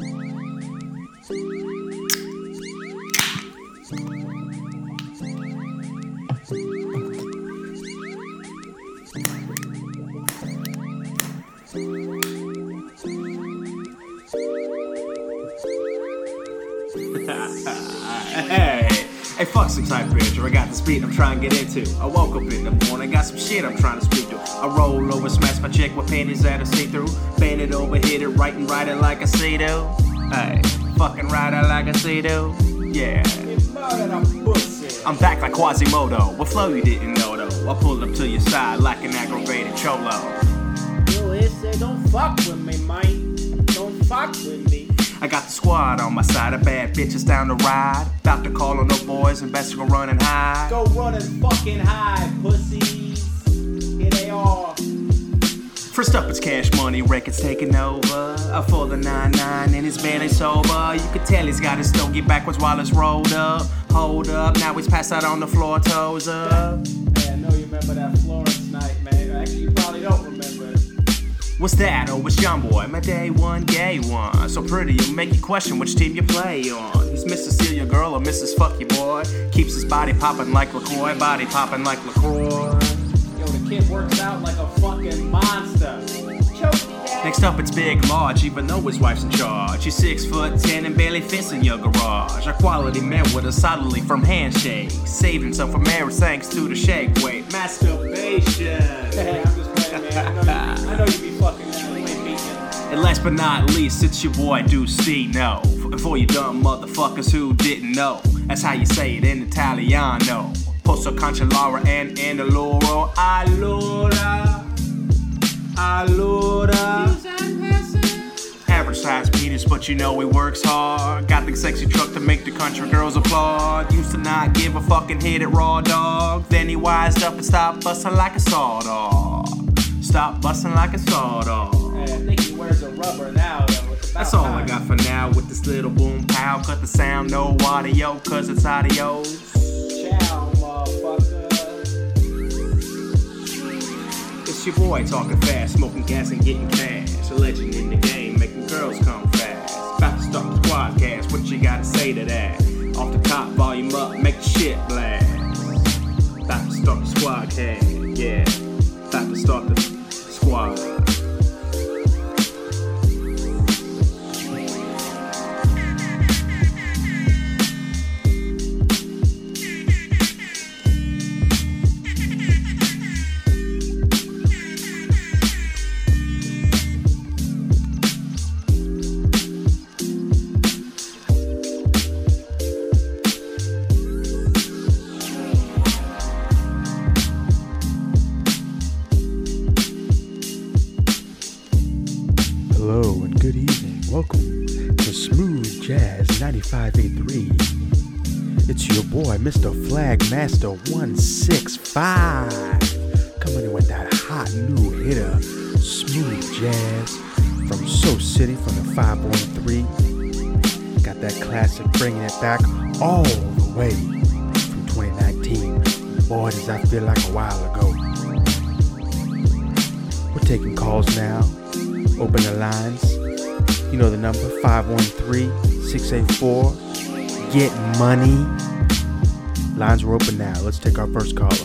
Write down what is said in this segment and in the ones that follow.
hey, some type bitch. I got the speed I'm trying to get into. I woke up in the morning, got some shit I'm trying to speak to. I roll over, smash my check, with panties that I see through. Bend it over, hit it right and ride it like I see do. Hey, fucking ride it like I see do. Yeah. I'm back like Quasimodo. What flow you didn't know though? I pulled up to your side like an aggravated cholo. Yo, ese, don't fuck with me, man. Don't fuck with me. I got the squad on my side of bad bitches down the ride. About to call on the boys and best go run and hide. Go run and fucking hide, pussies. Here they are. First up, it's cash money, records taking over. Up for the 9 9 and he's barely sober. You could tell he's got his stogie backwards while it's rolled up. Hold up, now he's passed out on the floor, toes up. Hey, I know you remember that Florence night, man. Actually, you probably don't. What's that? Oh, it's Young Boy, my day one, gay one. So pretty, you make you question which team you play on. He's Mrs. Celia Girl or Mrs. Fuck You Boy. Keeps his body popping like LaCroix, body popping like LaCroix. Yo, the kid works out like a fucking monster. Choke me down. Next up, it's Big Large, even though his wife's in charge. She's six foot ten and barely fits in your garage. A quality man with a solidly from handshake. Saving himself for marriage thanks to the shake weight. Masturbation. I know you, be fucking. And last but not least, it's your boy Deuce D. No, for you dumb motherfuckers who didn't know, that's how you say it in Italiano. Posso cancellare and andaloro. Allora, allora. Average size penis, but you know he works hard. Got the sexy truck to make the country girls applaud. Used to not give a fucking hit at Raw Dog. Then he wised up and stopped busting like a saw dog. Stop busting like a saw dog. I think he wears a rubber now, though. That's all I got for now with this little boom pow. Cut the sound, no audio, cause it's adios. Ciao, motherfucker. It's your boy talking fast, smoking gas and getting cash. A legend in the game, making girls come Mr. Flagmaster 165, coming in with that hot new hitter, Smooth Jazz from So City from the 513. Got that classic bringing it back all the way from 2019. Boy, does that feel like a while ago. We're taking calls now. Open the lines. You know the number 513 684. Get money. Lines are open now. Let's take our first caller.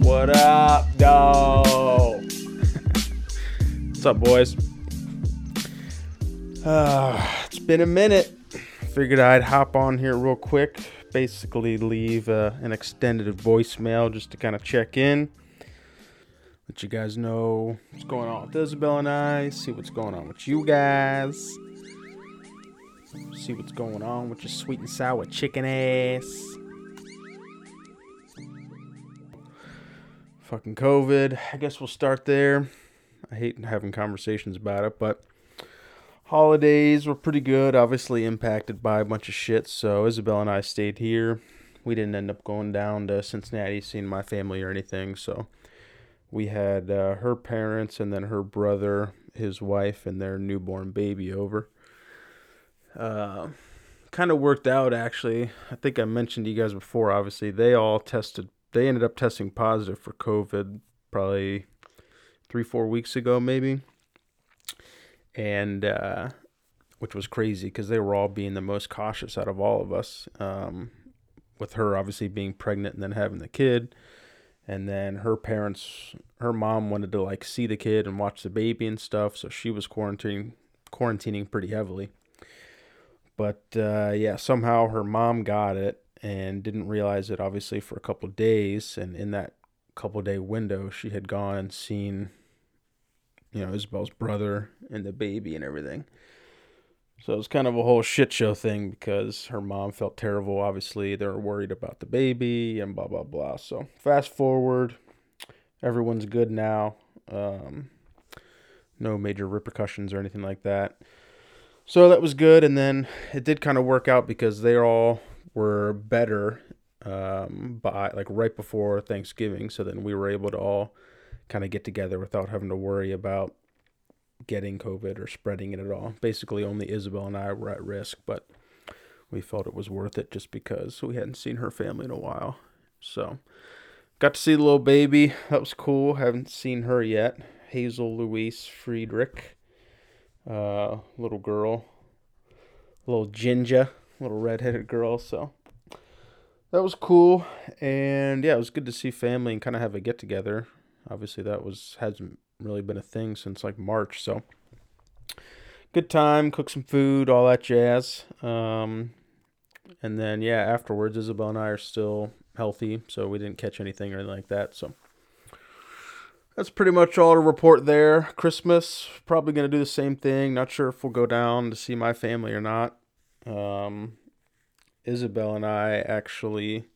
What up, dog? What's up, boys? Uh, it's been a minute. Figured I'd hop on here real quick. Basically, leave uh, an extended voicemail just to kind of check in. Let you guys know what's going on with Isabel and I. See what's going on with you guys. See what's going on with your sweet and sour chicken ass. Fucking COVID. I guess we'll start there. I hate having conversations about it, but holidays were pretty good. Obviously impacted by a bunch of shit. So Isabel and I stayed here. We didn't end up going down to Cincinnati, seeing my family or anything. So we had uh, her parents and then her brother, his wife, and their newborn baby over. Uh, kind of worked out actually. I think I mentioned to you guys before. Obviously, they all tested. They ended up testing positive for COVID probably three, four weeks ago, maybe. and uh, which was crazy because they were all being the most cautious out of all of us. Um, with her obviously being pregnant and then having the kid, and then her parents, her mom wanted to like see the kid and watch the baby and stuff, so she was quarantining quarantining pretty heavily. But uh, yeah, somehow her mom got it and didn't realize it obviously for a couple days, and in that couple day window, she had gone and seen, you know, Isabel's brother and the baby and everything. So it was kind of a whole shit show thing because her mom felt terrible. Obviously, they were worried about the baby and blah blah blah. So fast forward, everyone's good now. Um, no major repercussions or anything like that. So that was good, and then it did kind of work out because they all were better um, by like right before Thanksgiving. So then we were able to all kind of get together without having to worry about getting COVID or spreading it at all. Basically, only Isabel and I were at risk, but we felt it was worth it just because we hadn't seen her family in a while. So, got to see the little baby. That was cool. Haven't seen her yet. Hazel Louise Friedrich, uh, little girl, little ginger, little redheaded girl. So that was cool, and yeah, it was good to see family and kind of have a get together. Obviously, that was hasn't really been a thing since like March. So good time, cook some food, all that jazz. Um, and then yeah, afterwards, Isabel and I are still healthy, so we didn't catch anything or anything like that. So that's pretty much all to report there. Christmas, probably gonna do the same thing. Not sure if we'll go down to see my family or not. Um, Isabel and I actually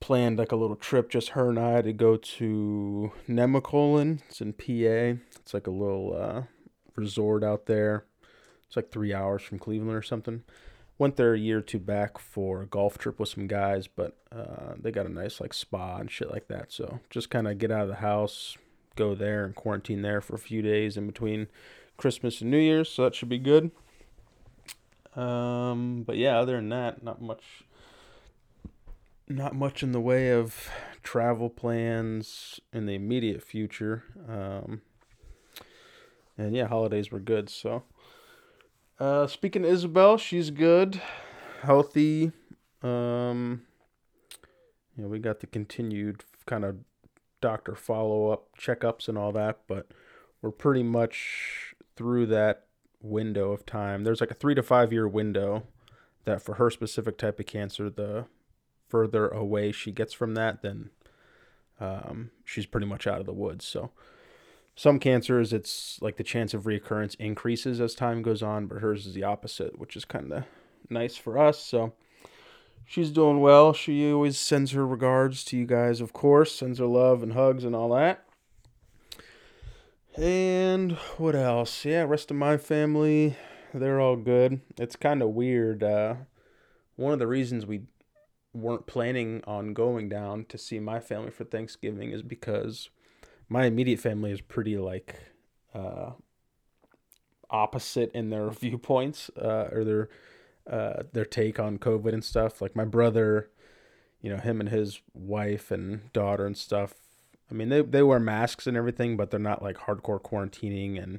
planned like a little trip, just her and I, to go to Nemacolin. It's in PA. It's like a little uh, resort out there. It's like three hours from Cleveland or something. Went there a year or two back for a golf trip with some guys, but uh, they got a nice like spa and shit like that. So just kind of get out of the house, go there and quarantine there for a few days in between Christmas and New Year's. So that should be good. Um, but yeah, other than that, not much not much in the way of travel plans in the immediate future. Um, and yeah, holidays were good. So, uh, speaking of Isabel, she's good, healthy. Um, you know, we got the continued kind of doctor follow up checkups and all that, but we're pretty much through that window of time. There's like a three to five year window that for her specific type of cancer, the further away she gets from that, then um, she's pretty much out of the woods. So some cancers, it's like the chance of reoccurrence increases as time goes on, but hers is the opposite, which is kind of nice for us. So she's doing well. She always sends her regards to you guys, of course, sends her love and hugs and all that. And what else? Yeah, rest of my family, they're all good. It's kind of weird. Uh, one of the reasons we weren't planning on going down to see my family for Thanksgiving is because my immediate family is pretty like uh, opposite in their viewpoints uh, or their uh, their take on COVID and stuff. Like my brother, you know, him and his wife and daughter and stuff. I mean, they they wear masks and everything, but they're not like hardcore quarantining and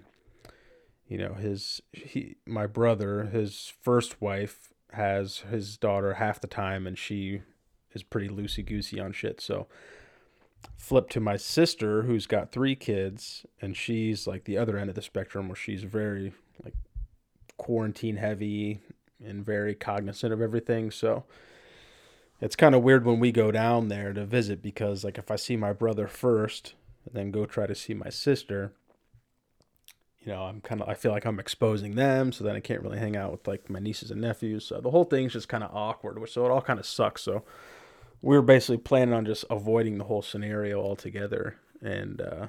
you know his he my brother his first wife has his daughter half the time and she is pretty loosey goosey on shit. So flip to my sister who's got three kids and she's like the other end of the spectrum where she's very like quarantine heavy and very cognizant of everything. So it's kind of weird when we go down there to visit because like if I see my brother first and then go try to see my sister, you know, I'm kind of I feel like I'm exposing them, so then I can't really hang out with like my nieces and nephews. So the whole thing's just kind of awkward, which so it all kind of sucks. So we were basically planning on just avoiding the whole scenario altogether, and uh,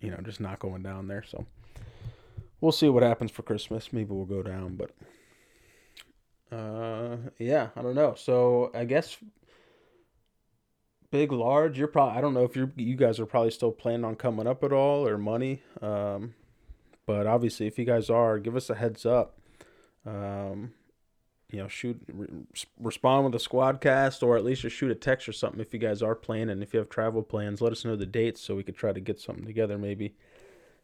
you know, just not going down there. So we'll see what happens for Christmas. Maybe we'll go down, but uh, yeah, I don't know. So I guess big, large. You're probably I don't know if you you guys are probably still planning on coming up at all or money. Um, but obviously, if you guys are, give us a heads up. Um, you know, shoot, re- respond with a squad cast, or at least just shoot a text or something if you guys are planning. If you have travel plans, let us know the dates so we could try to get something together maybe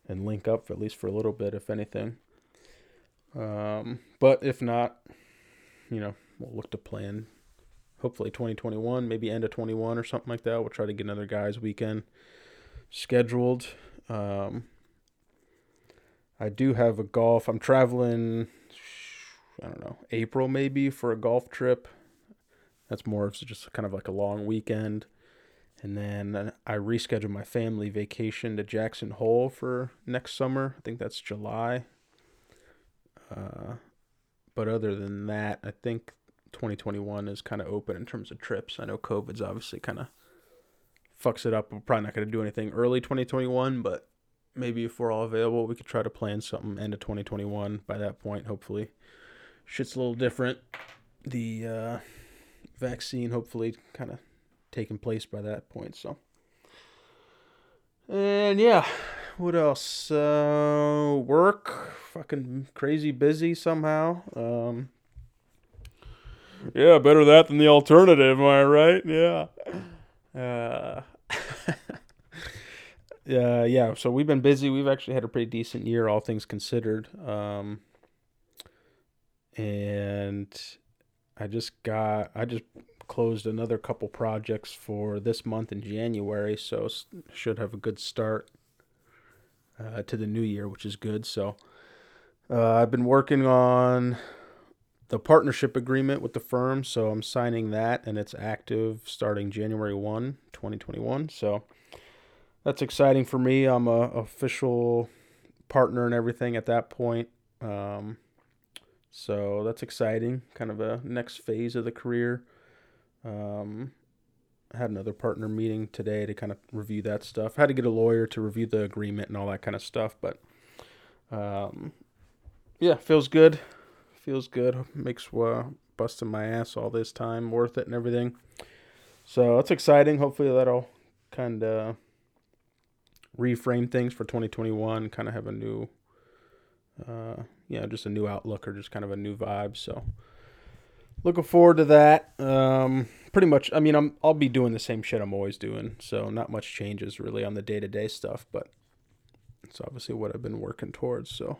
and link up at least for a little bit, if anything. Um, but if not, you know, we'll look to plan. Hopefully 2021, maybe end of 21 or something like that. We'll try to get another guys' weekend scheduled. Um, I do have a golf. I'm traveling. I don't know April maybe for a golf trip. That's more of just kind of like a long weekend. And then I rescheduled my family vacation to Jackson Hole for next summer. I think that's July. Uh, but other than that, I think 2021 is kind of open in terms of trips. I know COVID's obviously kind of fucks it up. We're probably not going to do anything early 2021, but maybe if we're all available, we could try to plan something end of 2021 by that point, hopefully. Shit's a little different. The uh, vaccine, hopefully, kind of taking place by that point, so. And yeah, what else? Uh, work, fucking crazy busy somehow. Um, yeah, better that than the alternative, am I right? Yeah. Uh, yeah, yeah. So we've been busy. We've actually had a pretty decent year, all things considered. Um, and I just got, I just closed another couple projects for this month in January, so should have a good start uh, to the new year, which is good. So uh, I've been working on the partnership agreement with the firm, so I'm signing that, and it's active starting January 1, 2021. So that's exciting for me. I'm a official partner and everything at that point. Um, so that's exciting, kind of a next phase of the career. Um, I had another partner meeting today to kind of review that stuff. I had to get a lawyer to review the agreement and all that kind of stuff, but um, yeah, feels good. Feels good. Makes uh, busting my ass all this time worth it and everything. So that's exciting. Hopefully that'll kind of reframe things for 2021. Kind of have a new, uh, yeah, just a new outlook or just kind of a new vibe. So looking forward to that. Um, pretty much. I mean, I'm I'll be doing the same shit I'm always doing, so not much changes really on the day to day stuff, but it's obviously what I've been working towards. So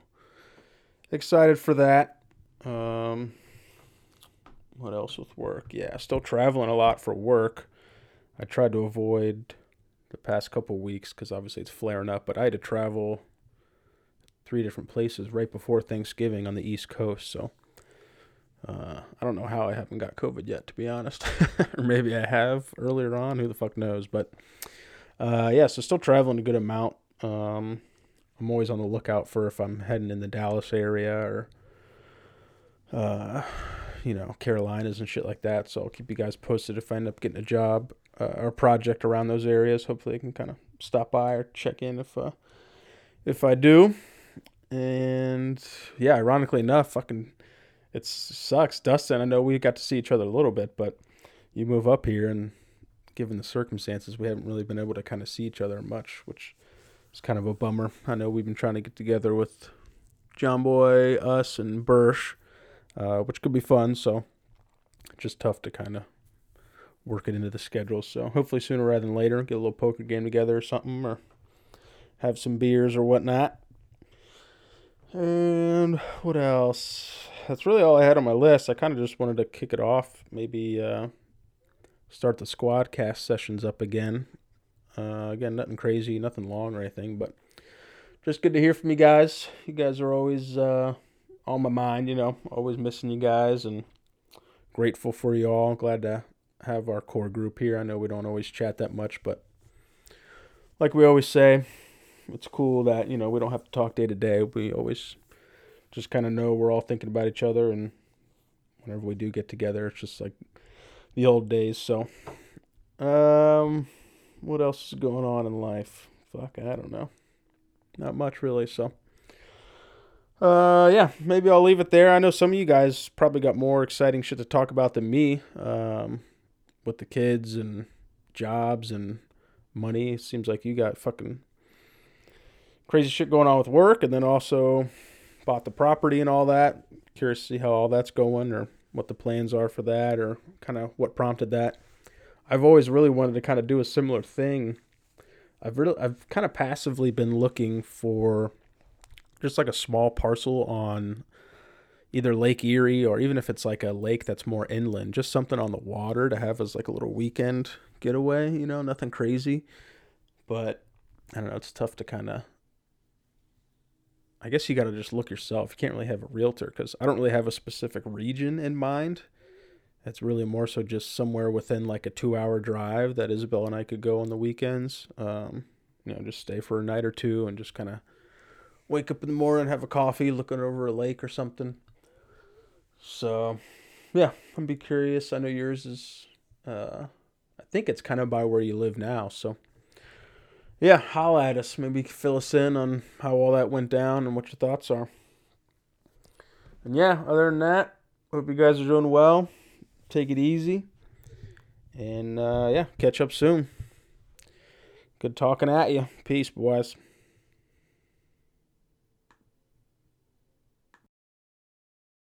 excited for that. Um, what else with work? Yeah, still traveling a lot for work. I tried to avoid the past couple weeks because obviously it's flaring up, but I had to travel three different places right before Thanksgiving on the East Coast, so uh, I don't know how I haven't got COVID yet, to be honest. or maybe I have earlier on. Who the fuck knows? But uh, yeah, so still traveling a good amount. Um, I'm always on the lookout for if I'm heading in the Dallas area or, uh, you know, Carolinas and shit like that. So I'll keep you guys posted if I end up getting a job uh, or project around those areas. Hopefully, I can kind of stop by or check in if uh, if I do. And yeah, ironically enough, fucking it sucks. Dustin, I know we got to see each other a little bit, but you move up here, and given the circumstances, we haven't really been able to kind of see each other much, which is kind of a bummer. I know we've been trying to get together with John Boy, us, and Bursch, uh, which could be fun. So just tough to kind of work it into the schedule. So hopefully sooner rather than later, get a little poker game together or something, or have some beers or whatnot. And what else? that's really all I had on my list. I kind of just wanted to kick it off. Maybe uh, start the squad cast sessions up again. Uh, again, nothing crazy, nothing long or anything, but just good to hear from you guys. You guys are always uh, on my mind, you know, always missing you guys and grateful for you all. Glad to have our core group here. I know we don't always chat that much, but like we always say, it's cool that, you know, we don't have to talk day to day. We always just kind of know we're all thinking about each other and whenever we do get together it's just like the old days. So um what else is going on in life? Fuck i don't know. Not much really so uh yeah maybe i'll leave it there. I know some of you guys probably got more exciting shit to talk about than me um with the kids and jobs and money. It seems like you got fucking crazy shit going on with work and then also bought the property and all that. Curious to see how all that's going or what the plans are for that or kind of what prompted that. I've always really wanted to kind of do a similar thing I've really, I've kind of passively been looking for just like a small parcel on either Lake Erie or even if it's like a lake that's more inland, just something on the water to have as like a little weekend getaway, you know, nothing crazy. But I don't know, it's tough to kind of I guess you got to just look yourself. You can't really have a realtor cuz I don't really have a specific region in mind. It's really more so just somewhere within like a 2-hour drive that Isabel and I could go on the weekends. Um, you know, just stay for a night or two and just kind of wake up in the morning, have a coffee, looking over a lake or something. So, yeah, I'd be curious. I know yours is, uh, I think it's kind of by where you live now. So, yeah, holla at us. Maybe fill us in on how all that went down and what your thoughts are. And yeah, other than that, hope you guys are doing well. Take it easy. And uh, yeah, catch up soon. Good talking at you. Peace, boys.